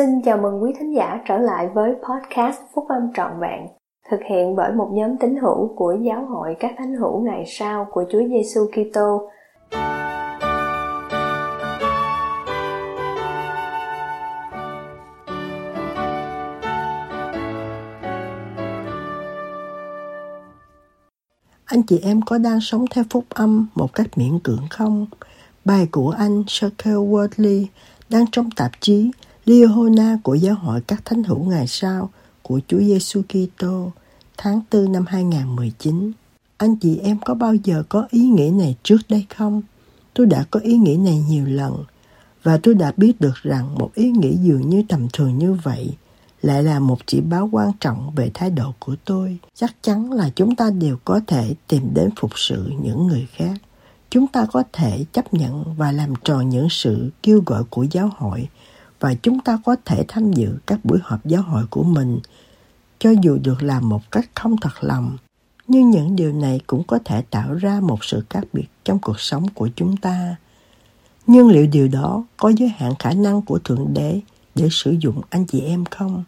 Xin chào mừng quý thính giả trở lại với podcast Phúc Âm Trọn Vẹn, thực hiện bởi một nhóm tín hữu của Giáo hội các thánh hữu ngày sau của Chúa Giêsu Kitô. Anh chị em có đang sống theo phúc âm một cách miễn cưỡng không? Bài của anh Circle Worldly đang trong tạp chí Liahona của Giáo hội các thánh hữu ngày sau của Chúa Giêsu Kitô, tháng 4 năm 2019. Anh chị em có bao giờ có ý nghĩ này trước đây không? Tôi đã có ý nghĩ này nhiều lần, và tôi đã biết được rằng một ý nghĩ dường như tầm thường như vậy lại là một chỉ báo quan trọng về thái độ của tôi. Chắc chắn là chúng ta đều có thể tìm đến phục sự những người khác. Chúng ta có thể chấp nhận và làm tròn những sự kêu gọi của giáo hội và chúng ta có thể tham dự các buổi họp giáo hội của mình, cho dù được làm một cách không thật lòng. Nhưng những điều này cũng có thể tạo ra một sự khác biệt trong cuộc sống của chúng ta. Nhưng liệu điều đó có giới hạn khả năng của thượng đế để sử dụng anh chị em không?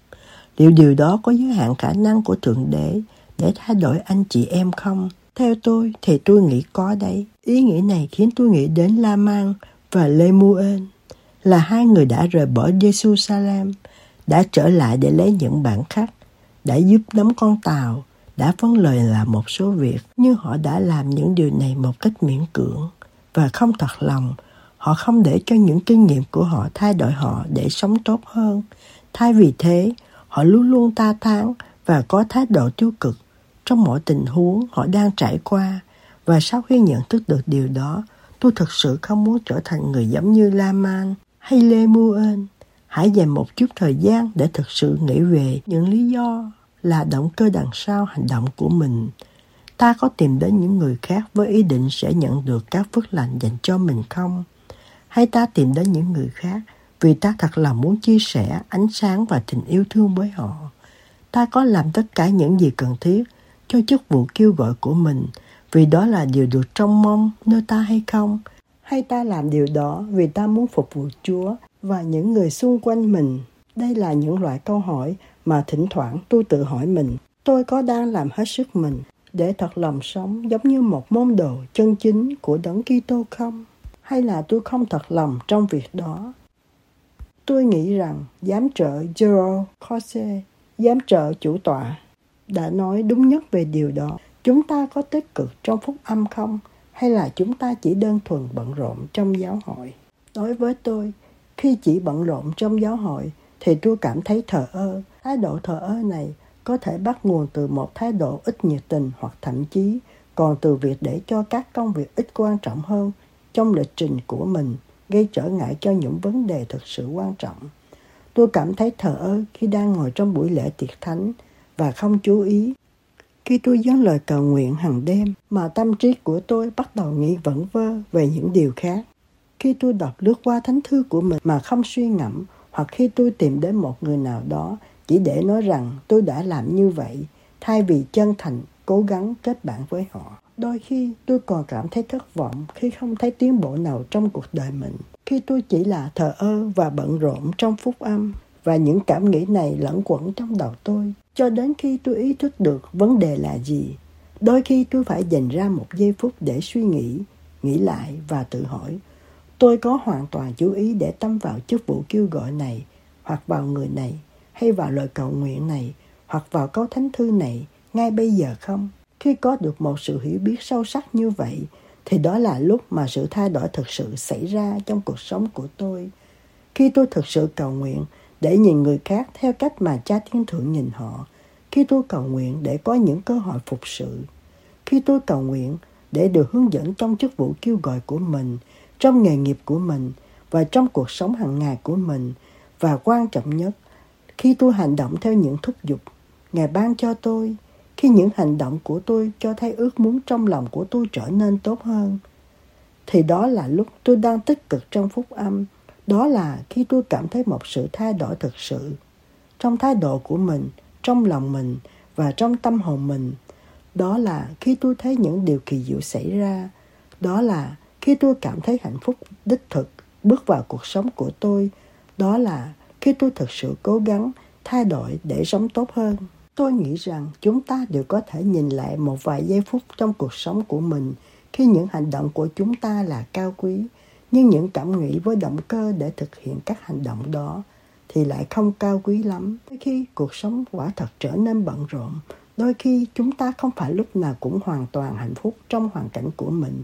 Liệu điều đó có giới hạn khả năng của thượng đế để thay đổi anh chị em không? Theo tôi thì tôi nghĩ có đấy. Ý nghĩ này khiến tôi nghĩ đến la mang và lê là hai người đã rời bỏ Jerusalem, đã trở lại để lấy những bản khác đã giúp nắm con tàu, đã phân lời là một số việc, nhưng họ đã làm những điều này một cách miễn cưỡng và không thật lòng. Họ không để cho những kinh nghiệm của họ thay đổi họ để sống tốt hơn. Thay vì thế, họ luôn luôn ta thán và có thái độ tiêu cực trong mọi tình huống họ đang trải qua. Và sau khi nhận thức được điều đó, tôi thực sự không muốn trở thành người giống như Laman hay Lê Mu Ên, hãy dành một chút thời gian để thực sự nghĩ về những lý do là động cơ đằng sau hành động của mình. Ta có tìm đến những người khác với ý định sẽ nhận được các phước lành dành cho mình không? Hay ta tìm đến những người khác vì ta thật là muốn chia sẻ ánh sáng và tình yêu thương với họ? Ta có làm tất cả những gì cần thiết cho chức vụ kêu gọi của mình vì đó là điều được trông mong nơi ta hay không? Hay ta làm điều đó vì ta muốn phục vụ Chúa và những người xung quanh mình? Đây là những loại câu hỏi mà thỉnh thoảng tôi tự hỏi mình. Tôi có đang làm hết sức mình để thật lòng sống giống như một môn đồ chân chính của Đấng Kitô không? Hay là tôi không thật lòng trong việc đó? Tôi nghĩ rằng giám trợ Gerald Corse, giám trợ chủ tọa, đã nói đúng nhất về điều đó. Chúng ta có tích cực trong phúc âm không? Hay là chúng ta chỉ đơn thuần bận rộn trong giáo hội? Đối với tôi, khi chỉ bận rộn trong giáo hội thì tôi cảm thấy thờ ơ. Thái độ thờ ơ này có thể bắt nguồn từ một thái độ ít nhiệt tình hoặc thậm chí còn từ việc để cho các công việc ít quan trọng hơn trong lịch trình của mình gây trở ngại cho những vấn đề thực sự quan trọng. Tôi cảm thấy thờ ơ khi đang ngồi trong buổi lễ tiệc thánh và không chú ý khi tôi dâng lời cầu nguyện hàng đêm mà tâm trí của tôi bắt đầu nghĩ vẩn vơ về những điều khác. Khi tôi đọc lướt qua thánh thư của mình mà không suy ngẫm, hoặc khi tôi tìm đến một người nào đó chỉ để nói rằng tôi đã làm như vậy, thay vì chân thành cố gắng kết bạn với họ. Đôi khi tôi còn cảm thấy thất vọng khi không thấy tiến bộ nào trong cuộc đời mình. Khi tôi chỉ là thờ ơ và bận rộn trong phúc âm và những cảm nghĩ này lẫn quẩn trong đầu tôi cho đến khi tôi ý thức được vấn đề là gì. Đôi khi tôi phải dành ra một giây phút để suy nghĩ, nghĩ lại và tự hỏi tôi có hoàn toàn chú ý để tâm vào chức vụ kêu gọi này hoặc vào người này hay vào lời cầu nguyện này hoặc vào câu thánh thư này ngay bây giờ không? Khi có được một sự hiểu biết sâu sắc như vậy thì đó là lúc mà sự thay đổi thực sự xảy ra trong cuộc sống của tôi. Khi tôi thực sự cầu nguyện để nhìn người khác theo cách mà cha thiên thượng nhìn họ. Khi tôi cầu nguyện để có những cơ hội phục sự. Khi tôi cầu nguyện để được hướng dẫn trong chức vụ kêu gọi của mình, trong nghề nghiệp của mình và trong cuộc sống hàng ngày của mình. Và quan trọng nhất, khi tôi hành động theo những thúc giục Ngài ban cho tôi, khi những hành động của tôi cho thấy ước muốn trong lòng của tôi trở nên tốt hơn, thì đó là lúc tôi đang tích cực trong phúc âm đó là khi tôi cảm thấy một sự thay đổi thực sự trong thái độ của mình, trong lòng mình và trong tâm hồn mình. Đó là khi tôi thấy những điều kỳ diệu xảy ra. Đó là khi tôi cảm thấy hạnh phúc đích thực bước vào cuộc sống của tôi. Đó là khi tôi thực sự cố gắng thay đổi để sống tốt hơn. Tôi nghĩ rằng chúng ta đều có thể nhìn lại một vài giây phút trong cuộc sống của mình khi những hành động của chúng ta là cao quý, nhưng những cảm nghĩ với động cơ để thực hiện các hành động đó thì lại không cao quý lắm. Đôi khi cuộc sống quả thật trở nên bận rộn, đôi khi chúng ta không phải lúc nào cũng hoàn toàn hạnh phúc trong hoàn cảnh của mình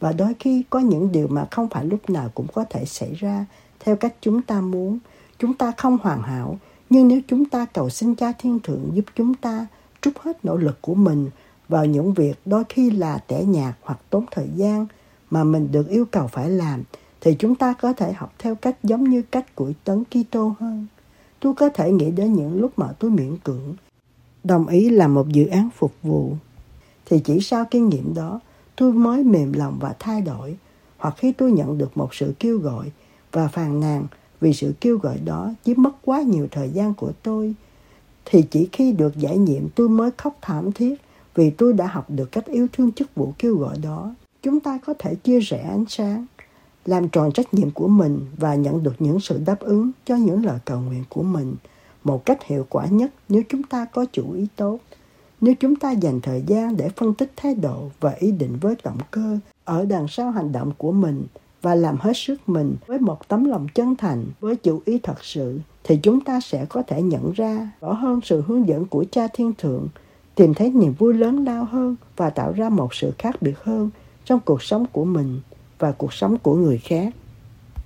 và đôi khi có những điều mà không phải lúc nào cũng có thể xảy ra theo cách chúng ta muốn. Chúng ta không hoàn hảo, nhưng nếu chúng ta cầu xin cha thiên thượng giúp chúng ta trút hết nỗ lực của mình vào những việc đôi khi là tẻ nhạt hoặc tốn thời gian mà mình được yêu cầu phải làm, thì chúng ta có thể học theo cách giống như cách của Tấn Kitô hơn. Tôi có thể nghĩ đến những lúc mà tôi miễn cưỡng, đồng ý làm một dự án phục vụ thì chỉ sau kinh nghiệm đó, tôi mới mềm lòng và thay đổi hoặc khi tôi nhận được một sự kêu gọi và phàn nàn vì sự kêu gọi đó chiếm mất quá nhiều thời gian của tôi, thì chỉ khi được giải nhiệm tôi mới khóc thảm thiết vì tôi đã học được cách yêu thương chức vụ kêu gọi đó. Chúng ta có thể chia rẽ ánh sáng, làm tròn trách nhiệm của mình và nhận được những sự đáp ứng cho những lời cầu nguyện của mình một cách hiệu quả nhất nếu chúng ta có chủ ý tốt. Nếu chúng ta dành thời gian để phân tích thái độ và ý định với động cơ ở đằng sau hành động của mình và làm hết sức mình với một tấm lòng chân thành, với chủ ý thật sự, thì chúng ta sẽ có thể nhận ra rõ hơn sự hướng dẫn của Cha Thiên Thượng tìm thấy niềm vui lớn lao hơn và tạo ra một sự khác biệt hơn trong cuộc sống của mình và cuộc sống của người khác.